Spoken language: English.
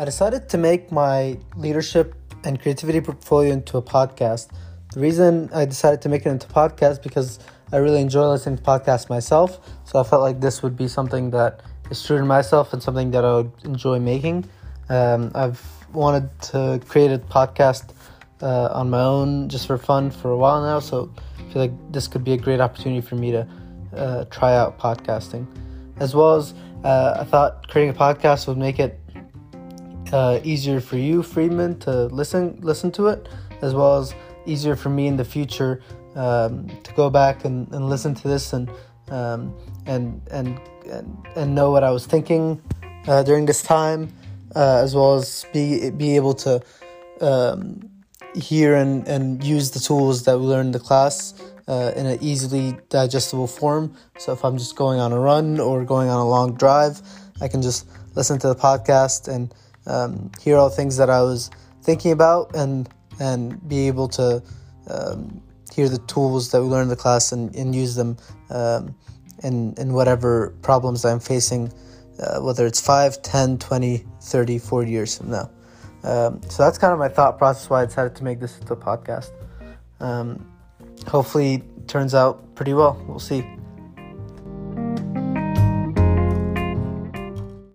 I decided to make my leadership and creativity portfolio into a podcast. The reason I decided to make it into a podcast because I really enjoy listening to podcasts myself. So I felt like this would be something that is true to myself and something that I would enjoy making. Um, I've wanted to create a podcast uh, on my own just for fun for a while now. So I feel like this could be a great opportunity for me to uh, try out podcasting. As well as uh, I thought creating a podcast would make it uh, easier for you, Friedman, to listen listen to it, as well as easier for me in the future um, to go back and, and listen to this and, um, and and and and know what I was thinking uh, during this time, uh, as well as be be able to um, hear and, and use the tools that we learned in the class uh, in an easily digestible form. So if I'm just going on a run or going on a long drive, I can just listen to the podcast and um, hear all things that I was thinking about and and be able to um, hear the tools that we learned in the class and, and use them um, in, in whatever problems I'm facing, uh, whether it's 5, 10, 20, 30, 40 years from now. Um, so that's kind of my thought process why I decided to make this into a podcast. Um, hopefully, turns out pretty well. We'll see.